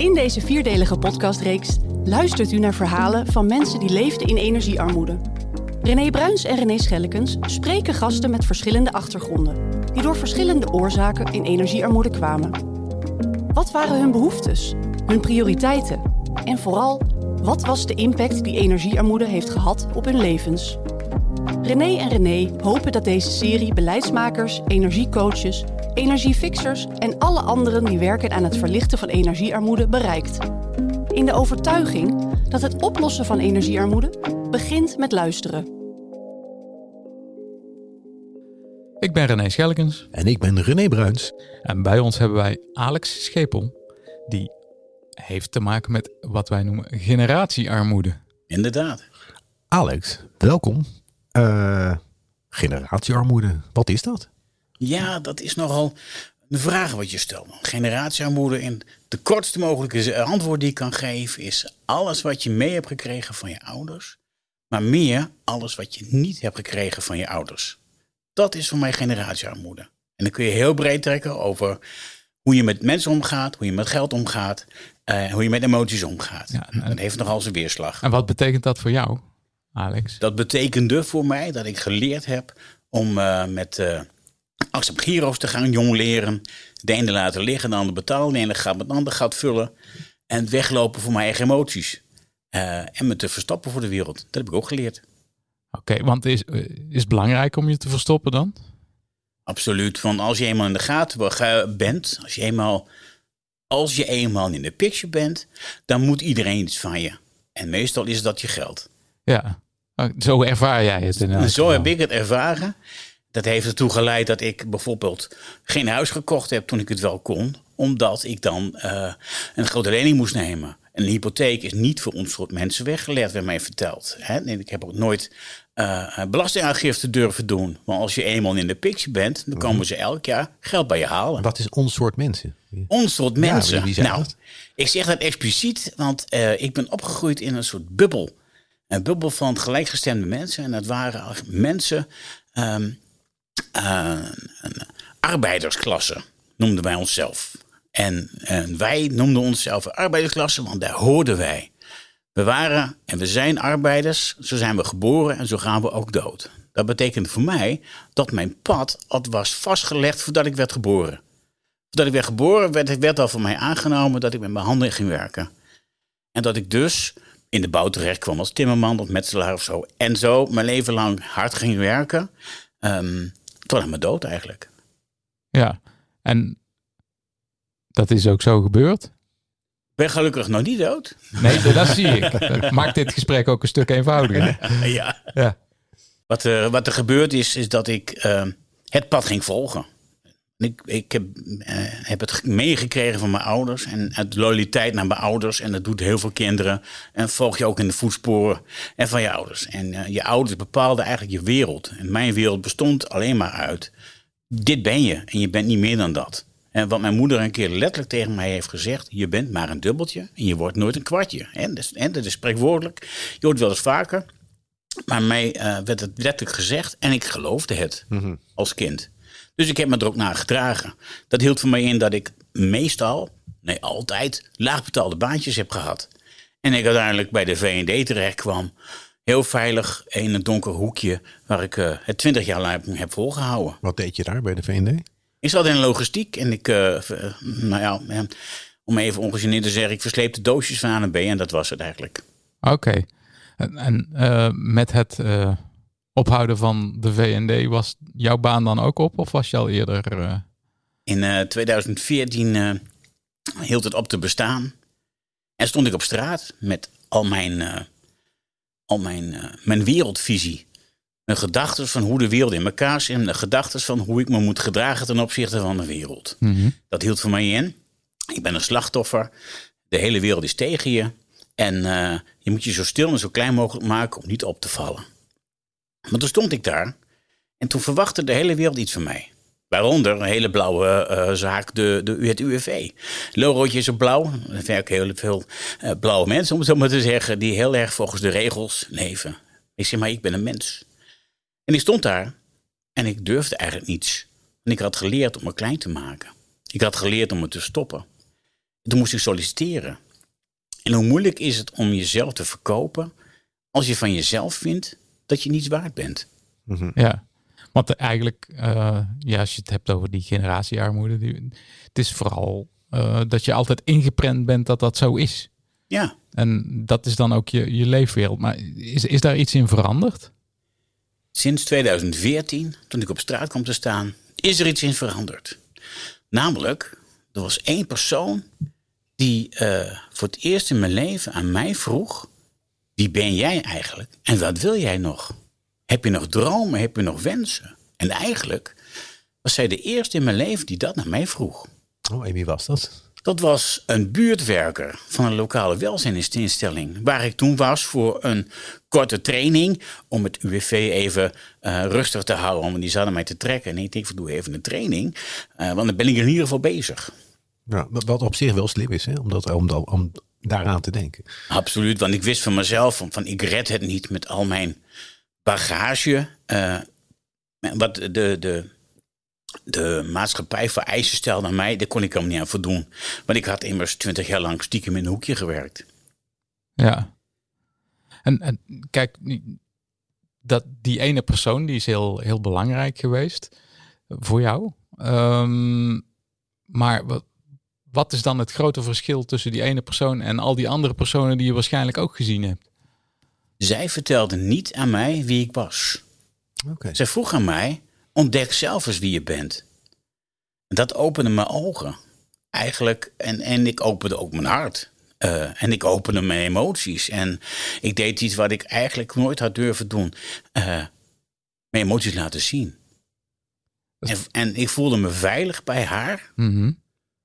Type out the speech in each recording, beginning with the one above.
In deze vierdelige podcastreeks luistert u naar verhalen van mensen die leefden in energiearmoede. René Bruins en René Schellekens spreken gasten met verschillende achtergronden, die door verschillende oorzaken in energiearmoede kwamen. Wat waren hun behoeftes, hun prioriteiten en vooral, wat was de impact die energiearmoede heeft gehad op hun levens? René en René hopen dat deze serie beleidsmakers, energiecoaches, energiefixers en alle anderen die werken aan het verlichten van energiearmoede bereikt. In de overtuiging dat het oplossen van energiearmoede begint met luisteren. Ik ben René Schelkens En ik ben René Bruins. en bij ons hebben wij Alex Schepel. Die heeft te maken met wat wij noemen generatiearmoede. Inderdaad. Alex, welkom. Eh, generatiearmoede, wat is dat? Ja, dat is nogal een vraag wat je stelt. Generatiearmoede en de kortste mogelijke antwoord die ik kan geven is alles wat je mee hebt gekregen van je ouders, maar meer alles wat je niet hebt gekregen van je ouders. Dat is voor mij generatiearmoede. En dan kun je heel breed trekken over hoe je met mensen omgaat, hoe je met geld omgaat, eh, hoe je met emoties omgaat. Ja, en- dat heeft nogal zijn weerslag. En wat betekent dat voor jou, Alex? Dat betekende voor mij dat ik geleerd heb om eh, met uh, als op gyro's te gaan jongleren. De ene laten liggen, de ander betalen. De ene gaat met de ander gaat vullen. En weglopen voor mijn eigen emoties. Eh, en me te verstoppen voor de wereld. Dat heb ik ook geleerd. Oké, want is, eh, is het belangrijk om je te verstoppen dan? Absoluut. Want als je eenmaal in de gaten bent, als je eenmaal, als je eenmaal in de picture bent, dan moet iedereen iets van je. En meestal is dat je geld. Ja, Oh, zo ervaar jij het. In elk En zo heb ik het ervaren. Dat heeft ertoe geleid dat ik bijvoorbeeld geen huis gekocht heb toen ik het wel kon. Omdat ik dan eh, een grote lening moest nemen. Een hypotheek is niet voor ons soort mensen weggelegd, werd mij verteld. Hè? Nee, ik heb ook nooit eh, belastingaangifte durven doen. Maar als je eenmaal in de picture bent, dan komen ze elk jaar geld bij je halen. Wat is ons soort mensen? Ons soort mensen. nou, dat? ik zeg dat expliciet, want eh, ik ben opgegroeid in een soort bubbel. Een bubbel van gelijkgestemde mensen. En dat waren mensen, ehm, eh, een arbeidersklasse noemden wij onszelf. En, wij noemden onszelf arbeidersklasse, want daar hoorden wij. We waren en we zijn arbeiders, zo zijn we geboren en zo gaan we ook dood. Dat betekent voor mij dat mijn pad al was vastgelegd voordat ik werd geboren. Voordat ik werd geboren werd, werd al voor mij aangenomen dat ik met mijn handen ging werken. En dat ik dus in de bouw terecht kwam als timmerman of metselaar of zo. En zo mijn leven lang hard ging werken. ehm tot aan mijn dood eigenlijk. Ja, en dat is ook zo gebeurd. Ik ben gelukkig nog niet dood. Nee, dat zie ik. Dat maakt dit gesprek ook een stuk eenvoudiger. ja. Ja, Wat er, wat er gebeurd is, is dat ik ehm, het pad ging volgen. Ik, ik heb, eh, heb het meegekregen van mijn ouders en uit loyaliteit naar mijn ouders. En dat doet heel veel kinderen. En volg je ook in de voetsporen en van je ouders. En eh, je ouders bepaalden eigenlijk je wereld. En mijn wereld bestond alleen maar uit. Dit ben je en je bent niet meer dan dat. En wat mijn moeder een keer letterlijk tegen mij heeft gezegd: je bent maar een dubbeltje en je wordt nooit een kwartje. En dat is, en dat is spreekwoordelijk. Je hoort wel eens vaker. Maar mij eh, werd het letterlijk gezegd en ik geloofde het als kind. Dus ik heb me er ook naar gedragen. Dat hield voor mij in dat ik meestal, nee altijd, laagbetaalde baantjes heb gehad. En ik uiteindelijk bij de V&D terecht kwam. Heel veilig in een donker hoekje waar ik eh, het twintig jaar lang heb volgehouden. Wat deed je daar bij de VND? Ik zat in logistiek en ik, eh, eh, nou ja, om even ongegeneerd te zeggen, ik versleepte doosjes van A naar B en dat was het eigenlijk. oké. En, en eh, met het eh, ophouden van de VND, was jouw baan dan ook op? Of was je al eerder... eh, In eh, 2014 eh, hield het op te bestaan. En stond ik op straat met al mijn, al mijn, mijn wereldvisie. Mijn gedachten van hoe de wereld in elkaar zit. En de gedachten van hoe ik me moet gedragen ten opzichte van de wereld. mhm. Dat hield voor mij in. Ik ben een slachtoffer. De hele wereld is tegen je. En je moet je zo stil en zo klein mogelijk maken om niet op te vallen. Maar toen stond ik daar. En toen verwachtte de hele wereld iets van mij. Waaronder een hele blauwe eh, zaak, de, de, het UWV. Logootje is op blauw. Er werken heel veel eh, blauwe mensen, om het zo maar te zeggen, die heel erg volgens de regels leven. Ik zeg, maar ik ben een mens. En ik stond daar en ik durfde eigenlijk niets. En ik had geleerd om me klein te maken. Ik had geleerd om me te stoppen. Toen moest ik solliciteren. En hoe moeilijk is het om jezelf te verkopen als je van jezelf vindt dat je niets waard bent? Ja, want eigenlijk, eh, ja, als je het hebt over die generatiearmoede, die, het is vooral eh, dat je altijd ingeprent bent dat dat zo is. Ja, En dat is dan ook je, je leefwereld. Maar is, is daar iets in veranderd? sinds 2014, toen ik op straat kwam te staan, is er iets in veranderd. Namelijk, er was één persoon die eh, voor het eerst in mijn leven aan mij vroeg: Wie ben jij eigenlijk en wat wil jij nog? Heb je nog dromen? Heb je nog wensen? En eigenlijk was zij de eerste in mijn leven die dat naar mij vroeg. Oh, en wie was dat? Dat was een buurtwerker van een lokale welzijnsinstelling. Waar ik toen was voor een korte training. Om het UWV even eh, rustig te houden. Want die zouden mij te trekken. En ik denk, ik doe even een training. eh, want dan ben ik in ieder geval bezig. Ja, wat op zich wel slim is, hè? Om, dat, om, om daaraan te denken. Absoluut, want ik wist van mezelf van, van ik red het niet met al mijn bagage. eh, wat de, de, de maatschappij voor eisen stelde aan mij, daar kon ik helemaal niet aan voldoen. Want ik had immers twintig jaar lang stiekem in een hoekje gewerkt. Ja. En, en kijk, die- dat, die ene persoon die is heel, heel belangrijk geweest voor jou. Ehm, maar wat, wat is dan het grote verschil tussen die ene persoon en al die andere personen die je waarschijnlijk ook gezien hebt? Zij vertelde niet aan mij wie ik was. Oké. Zij vroeg aan mij, ontdek zelf eens wie je bent. En dat opende mijn ogen. Eigenlijk, en, en ik opende ook mijn hart. Eh, en ik opende mijn emoties. En ik deed iets wat ik eigenlijk nooit had durven doen. Eh, mijn emoties laten zien. En, en ik voelde me veilig bij haar Mhm.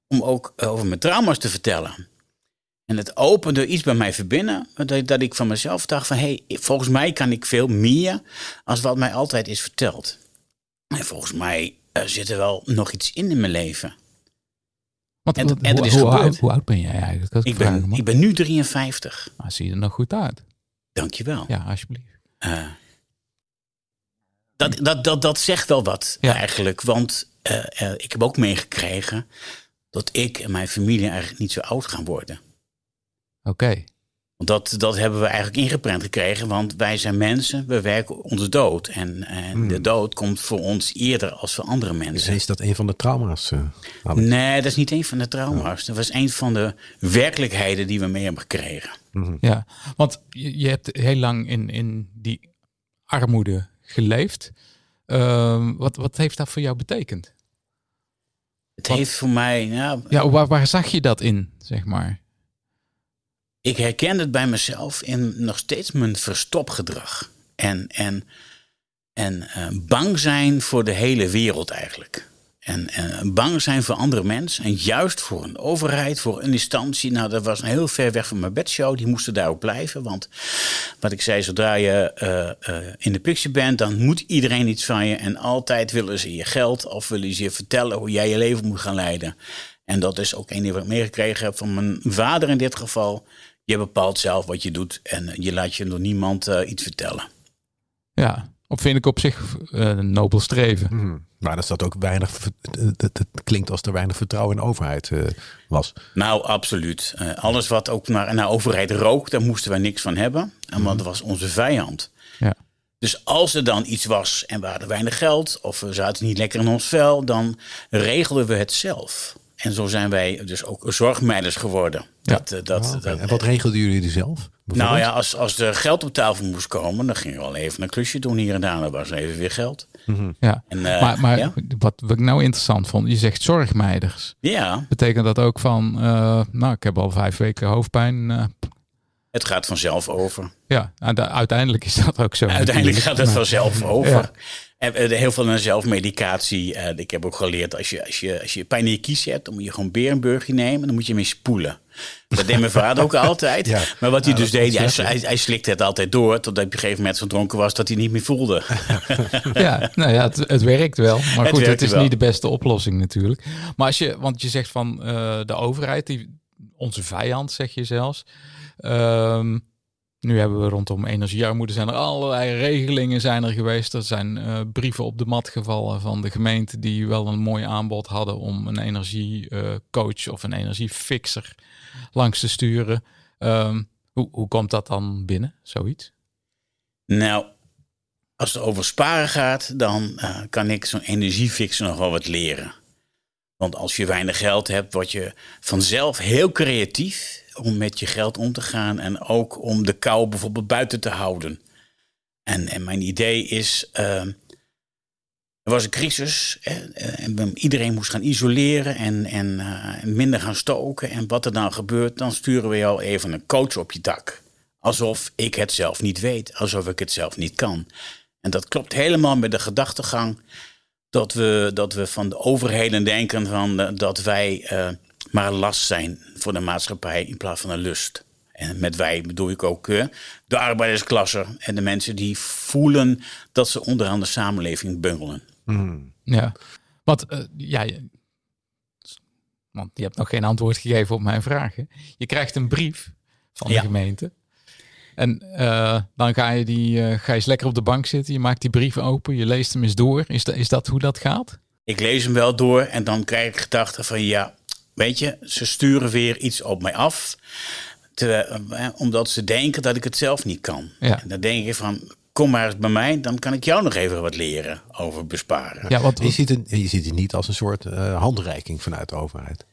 Om ook eh, over mijn trauma's te vertellen. En het opende iets bij mij verbinnen, dat, dat ik van mezelf dacht van... hé, hey, volgens mij kan ik veel meer als wat mij altijd is verteld. En volgens mij eh, zit er wel nog iets in in mijn leven. En- wat- en hoe, is hoe, gebeurd. oud, hoe oud ben jij eigenlijk? Dat Ik ben, ik ben nu 53. Maar zie je er nog goed uit? Dankjewel. Ja, alsjeblieft. Eh, dat, dat, dat, dat zegt wel wat Ja. eigenlijk. Want ik heb ook meegekregen dat ik en mijn familie eigenlijk niet zo oud gaan worden. Oké. Want dat, dat hebben we eigenlijk ingeprent gekregen, want wij zijn mensen, we werken onze dood. En, en de dood komt voor ons eerder als voor andere Dus mensen. is dat een van de trauma's? eh? Nee, dat is niet een van de trauma's. Dat was een van de werkelijkheden die we mee hebben gekregen. Ja, want je, je hebt heel lang in, in die armoede geleefd. Ehm, wat, wat heeft dat voor jou betekend? Het heeft voor mij, nou, Ja, waar, waar zag je dat in, zeg maar? ik herken het bij mezelf in nog steeds mijn verstopgedrag. En, en, en eh, bang zijn voor de hele wereld eigenlijk. En, en bang zijn voor andere mensen. En juist voor een overheid, voor een instantie. Nou, dat was heel ver weg van mijn bedshow. Die moesten daar ook blijven. Want wat ik zei, zodra je eh, eh, in de picture bent, dan moet iedereen iets van je. En altijd willen ze je geld of willen ze je vertellen hoe jij je leven moet gaan leiden. En dat is ook een ding wat ik meegekregen heb van mijn vader in dit geval. Je bepaalt zelf wat je doet en je laat je door niemand eh, iets vertellen. Ja, op vind ik op zich eh, een nobel streven. Mhm. Maar dat, dat ook weinig, het, klinkt als er weinig vertrouwen in de overheid eh, was. Nou, absoluut. Eh, alles wat ook naar, naar overheid rook, daar moesten wij niks van hebben. En Want dat was onze vijand. Ja. Dus als er dan iets was en we hadden weinig geld of we zaten niet lekker in ons vel, dan regelden we het zelf. En zo zijn wij dus ook zorgmeiders geworden. Ja. Dat, dat, Oh, dat, en wat regelden jullie er zelf? Nou ja, als, als er geld op tafel moest komen, dan gingen we wel even een klusje doen hier en daar. Dan was er even weer geld. Ja. En, eh, maar maar ja? wat, wat ik nou interessant vond, je zegt zorgmeiders. Ja, Betekent dat ook van, eh, nou, ik heb al vijf weken hoofdpijn. eh, het gaat vanzelf over. ja, uiteindelijk is dat ook zo. Uiteindelijk gaat het vanzelf over. Ja. En eh, heel veel aan zelfmedicatie. Eh, ik heb ook geleerd, als je, als, je, als je pijn in je kies hebt, dan moet je gewoon Berenburgje nemen. Dan moet je mee spoelen. Dat deed mijn vader ook altijd. Ja. Maar wat hij Ja, dus deed, hij, hij, hij slikte het altijd door. Totdat hij op een gegeven moment zo dronken was dat hij niet meer voelde. Ja, nou ja, het, het werkt wel. Maar goed, het is wel. niet de beste oplossing natuurlijk. Maar als je, want je zegt van eh, de overheid, die, onze vijand zeg je zelfs. Ehm, Nu hebben we rondom energiearmoede zijn er allerlei regelingen zijn er geweest. Er zijn uh, brieven op de mat gevallen van de gemeente die wel een mooi aanbod hadden om een energiecoach of een energiefixer langs te sturen. Um, hoe, hoe komt dat dan binnen, zoiets? Nou, als het over sparen gaat, dan uh, kan ik zo'n energiefixer nog wel wat leren. Want als je weinig geld hebt, word je vanzelf heel creatief om met je geld om te gaan en ook om de kou bijvoorbeeld buiten te houden. En, en mijn idee is, uh, er was een crisis en iedereen moest gaan isoleren en, en uh, minder gaan stoken. En wat er dan gebeurt, dan sturen we jou even een coach op je dak. Alsof ik het zelf niet weet, alsof ik het zelf niet kan. En dat klopt helemaal met de gedachtegang dat we, dat we van de overheden denken van, uh, dat wij uh, maar een last zijn voor de maatschappij in plaats van een lust. En met wij bedoel ik ook uh, de arbeidersklasse en de mensen die voelen dat ze onderaan de samenleving bungelen. Mm. Ja, want ja, want je hebt nog geen antwoord gegeven op mijn vragen. Je krijgt een brief van de ja. gemeente. En uh, dan ga je, die, uh, ga je eens lekker op de bank zitten. Je maakt die brief open. Je leest hem eens door. Is, dat is dat hoe dat gaat? Ik lees hem wel door. En dan krijg ik gedachten van ja, weet je, ze sturen weer iets op mij af. Terwijl, eh, omdat ze denken dat ik het zelf niet kan. Ja. En dan denk ik van, kom maar eens bij mij, dan kan ik jou nog even wat leren over besparen. Ja, want je ziet het, je ziet het niet als een soort uh, handreiking vanuit de overheid.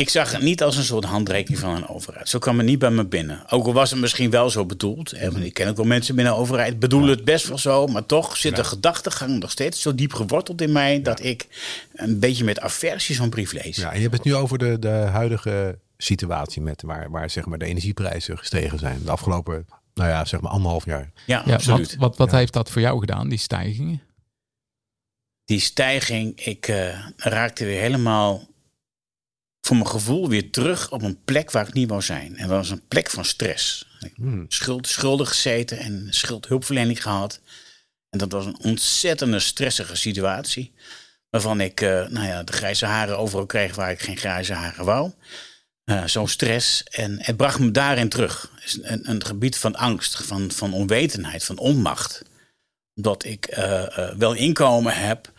Ik zag het niet als een soort handreiking van een overheid. Zo kwam het niet bij me binnen. Ook al was het misschien wel zo bedoeld. Ik ken ook wel mensen binnen de overheid bedoelen het best wel zo. Maar toch zit de gedachtegang nog steeds zo diep geworteld in mij... dat ik een beetje met aversie zo'n brief lees. Ja, en je hebt het nu over de, de huidige situatie... Met waar, waar zeg maar de energieprijzen gestegen zijn. De afgelopen, nou ja, zeg maar anderhalf jaar. Ja, absoluut. Wat, wat, wat heeft dat voor jou gedaan, die stijgingen? Die stijging, ik uh, raakte weer helemaal voor mijn gevoel weer terug op een plek waar ik niet wou zijn. En dat was een plek van stress. Hmm. Schuld, schuldig gezeten en schuldhulpverlening gehad. En dat was een ontzettende stressige situatie. Waarvan ik uh, nou ja, de grijze haren overal kreeg waar ik geen grijze haren wou. Uh, Zo'n stress. En het bracht me daarin terug. Een, een gebied van angst, van, van onwetendheid, van onmacht. Omdat ik uh, wel inkomen heb.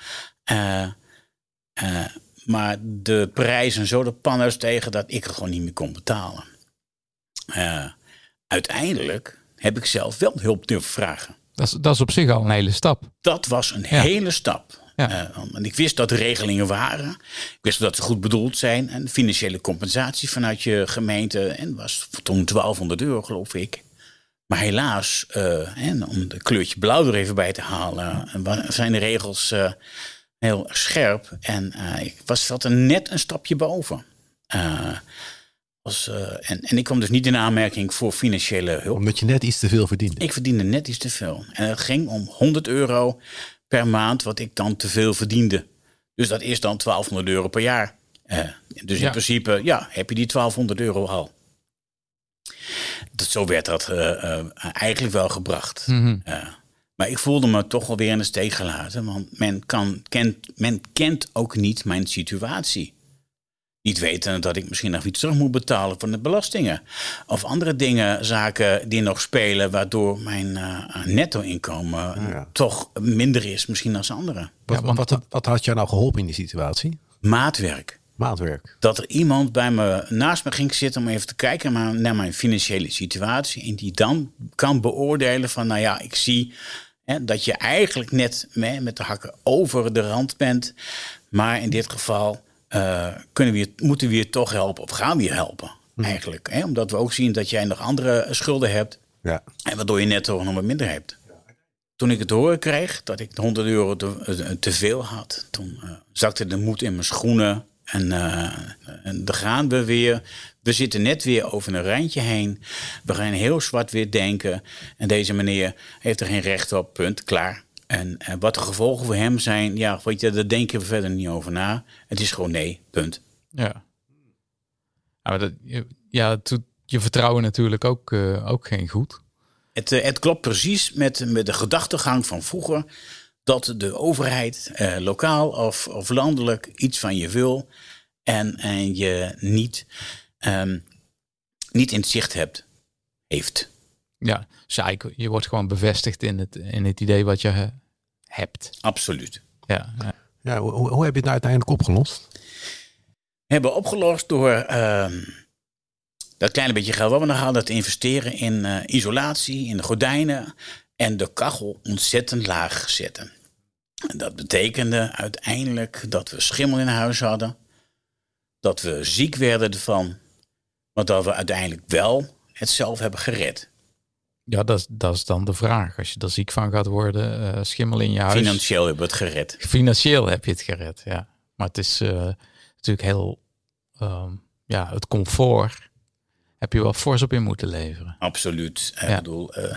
Maar de prijzen zo de panners tegen dat ik het gewoon niet meer kon betalen. Uh, uiteindelijk heb ik zelf wel hulp durven vragen. Dat is, dat is op zich al een hele stap. Dat was een hele stap. Ja. Uh, en ik wist dat er regelingen waren. Ik wist dat ze goed bedoeld zijn. En financiële compensatie vanuit je gemeente. En was toen 1200 euro, geloof ik. Maar helaas, uh, en om de kleurtje blauw er even bij te halen, zijn de regels heel scherp. En uh, ik was, zat er net een stapje boven. Uh, was, uh, en, en ik kwam dus niet in aanmerking voor financiële hulp. Omdat je net iets te veel verdiende? Ik verdiende net iets te veel. En het ging om 100 euro per maand, wat ik dan te veel verdiende. Dus dat is dan 1200 euro per jaar. dus in principe, ja, heb je die 1200 euro al. Dat, zo werd dat eigenlijk wel gebracht. Mm -hmm. Maar ik voelde me toch wel weer in de steek gelaten. Want men, kan, kent, men kent ook niet mijn situatie. Niet weten dat ik misschien nog iets terug moet betalen van de belastingen. Of andere dingen, zaken die nog spelen, waardoor mijn uh, netto-inkomen toch minder is, misschien als anderen. Wat, ja, wat, wat, had jou nou geholpen in die situatie? Maatwerk. Maatwerk. Dat er iemand bij me naast me ging zitten om even te kijken naar mijn financiële situatie. En die dan kan beoordelen van, nou ja, ik zie dat je eigenlijk net met de hakken over de rand bent. Maar in dit geval uh, kunnen we je, moeten we je toch helpen of gaan we je helpen. Hm. Eigenlijk. Hè? Omdat we ook zien dat jij nog andere schulden hebt. Ja. En waardoor je net toch nog wat minder hebt. Toen ik het horen kreeg dat ik 100 euro te, te veel had, toen uh, zakte de moed in mijn schoenen. En, uh, en dan gaan we weer. We zitten net weer over een randje heen. We gaan heel zwart weer denken. En deze meneer heeft er geen recht op, punt, klaar. En, en wat de gevolgen voor hem zijn, ja, weet je, daar denken we verder niet over na. Het is gewoon nee, punt. Ja. Maar dat, ja, doet je vertrouwen natuurlijk ook, uh, ook geen goed. Het, het klopt precies met, met de gedachtegang van vroeger dat de overheid, eh, lokaal of, of landelijk, iets van je wil en, en je niet, um, niet in het zicht hebt, heeft. Ja, dus je wordt gewoon bevestigd in het, in het idee wat je eh, hebt. Absoluut. Ja, ja. Ja, hoe, hoe heb je het nou uiteindelijk opgelost? Hebben opgelost door ehm, dat kleine beetje geld wat we nog hadden te investeren in eh, isolatie, in de gordijnen en de kachel ontzettend laag zetten. En dat betekende uiteindelijk dat we schimmel in huis hadden, dat we ziek werden ervan, maar dat we uiteindelijk wel het zelf hebben gered. ja dat, is, dat is dan de vraag. Als je er ziek van gaat worden, eh, schimmel in je huis. Financieel hebben we het gered. Financieel heb je het gered, ja. Maar het is eh, natuurlijk heel, ehm, ja, het comfort heb je wel fors op in moeten leveren. Absoluut. Ik bedoel, eh,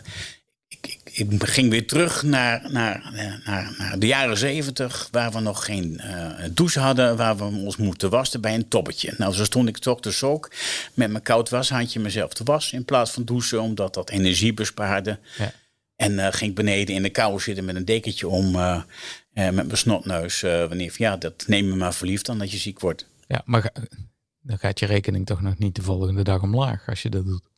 ik, ik, ik ging weer terug naar, naar, naar, naar de jaren zeventig, waar we nog geen eh, douche hadden, waar we ons moeten wassen bij een tobbetje. Nou, zo stond ik toch dus ook met mijn koud washandje mezelf te wassen in plaats van douchen, omdat dat energie bespaarde. Ja. En eh, ging ik beneden in de kou zitten met een dekentje om, eh, met mijn snotneus. wanneer ja, dat neem me maar verliefd dan dat je ziek wordt. Ja, maar dan gaat je rekening toch nog niet de volgende dag omlaag als je dat doet.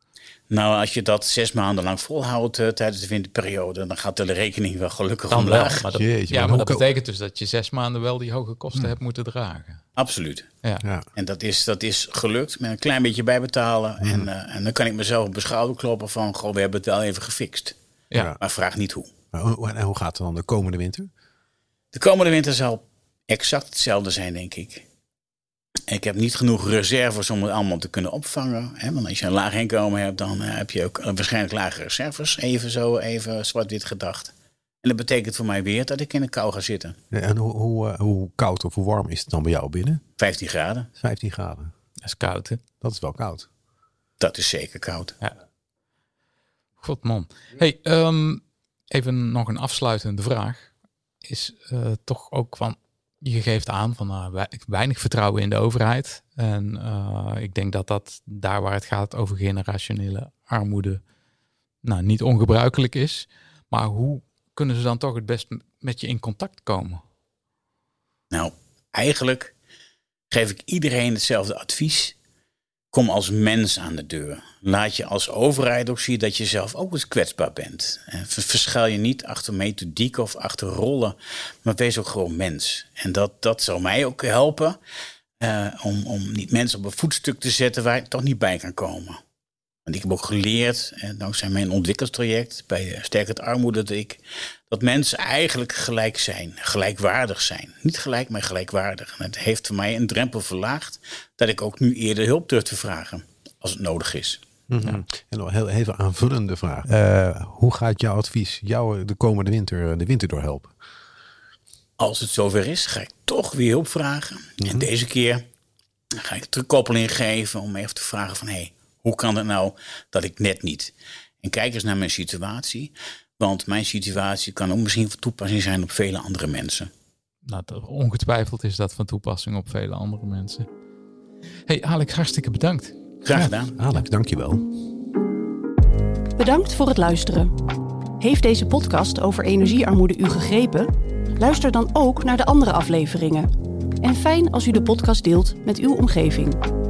Nou, als je dat zes maanden lang volhoudt eh, tijdens de winterperiode, dan gaat de rekening wel gelukkig Dan wel. omlaag. Maar dat, Jeetje, ja, maar dat betekent dus dat je zes maanden wel die hoge kosten hebt moeten dragen. Absoluut. Ja. Ja. En dat is, dat is gelukt met een klein beetje bijbetalen. En, eh, en dan kan ik mezelf op de schouder kloppen van, goh, we hebben het wel even gefixt. Ja. Maar vraag niet hoe- En hoe gaat het dan de komende winter? De komende winter zal exact hetzelfde zijn, denk ik. Ik heb niet genoeg reserves om het allemaal te kunnen opvangen. Hè? Want als je een laag inkomen hebt, dan eh, heb je ook eh, waarschijnlijk lage reserves. Even zo, even zwart-wit gedacht. En dat betekent voor mij weer dat ik in de kou ga zitten. En hoe, hoe, eh, hoe koud of hoe warm is het dan bij jou binnen? 15 graden, 15 graden. Dat is koud, hè? Dat is wel koud. dat is zeker koud. God man. Hey, ehm, even nog een afsluitende vraag. Is eh, toch ook van, je geeft aan van nou, wei- weinig vertrouwen in de overheid. En eh, ik denk dat dat daar waar het gaat over generationele armoede, nou niet ongebruikelijk is. Maar hoe kunnen ze dan toch het best met je in contact komen? Nou, eigenlijk geef ik iedereen hetzelfde advies. Kom als mens aan de deur. Laat je als overheid ook zien dat je zelf ook eens kwetsbaar bent. En ver- Verschuil je niet achter methodiek of achter rollen, maar wees ook gewoon mens. En dat, dat zal mij ook helpen eh, om, om niet mensen op een voetstuk te zetten waar ik toch niet bij kan komen. Want ik heb ook geleerd, en dankzij mijn ontwikkeltraject bij eh, Sterk het Armoede, dat, ik, dat mensen eigenlijk gelijk zijn, gelijkwaardig zijn. Niet gelijk, maar gelijkwaardig. En het heeft voor mij een drempel verlaagd dat ik ook nu eerder hulp durf te vragen als het nodig is. Mhm. En nog heel even aanvullende vraag. Eh, hoe gaat jouw advies jou de komende winter eh, de winter doorhelpen? Als het zover is, ga ik toch weer hulp vragen. En deze keer ga ik terugkoppeling geven om even te vragen van... hé, hey, hoe kan het nou dat ik net niet? En kijk eens naar mijn situatie. Want mijn situatie kan ook misschien van toepassing zijn op vele andere mensen. Nou, ongetwijfeld is dat van toepassing op vele andere mensen. Hey Alex, hartstikke bedankt. Graag gedaan. Alex, dankjewel. Bedankt voor het luisteren. Heeft deze podcast over energiearmoede u gegrepen? Luister dan ook naar de andere afleveringen. En fijn als u de podcast deelt met uw omgeving.